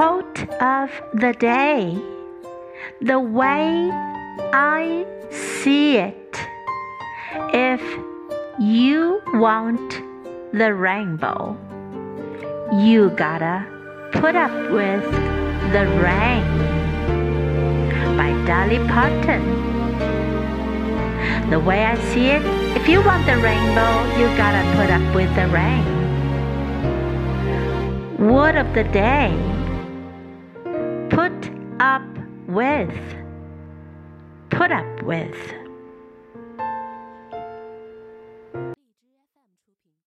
Quote of the day The way I see it. If you want the rainbow, you gotta put up with the rain. By Dolly Parton. The way I see it, if you want the rainbow, you gotta put up with the rain. Word of the day Put up with. Put up with.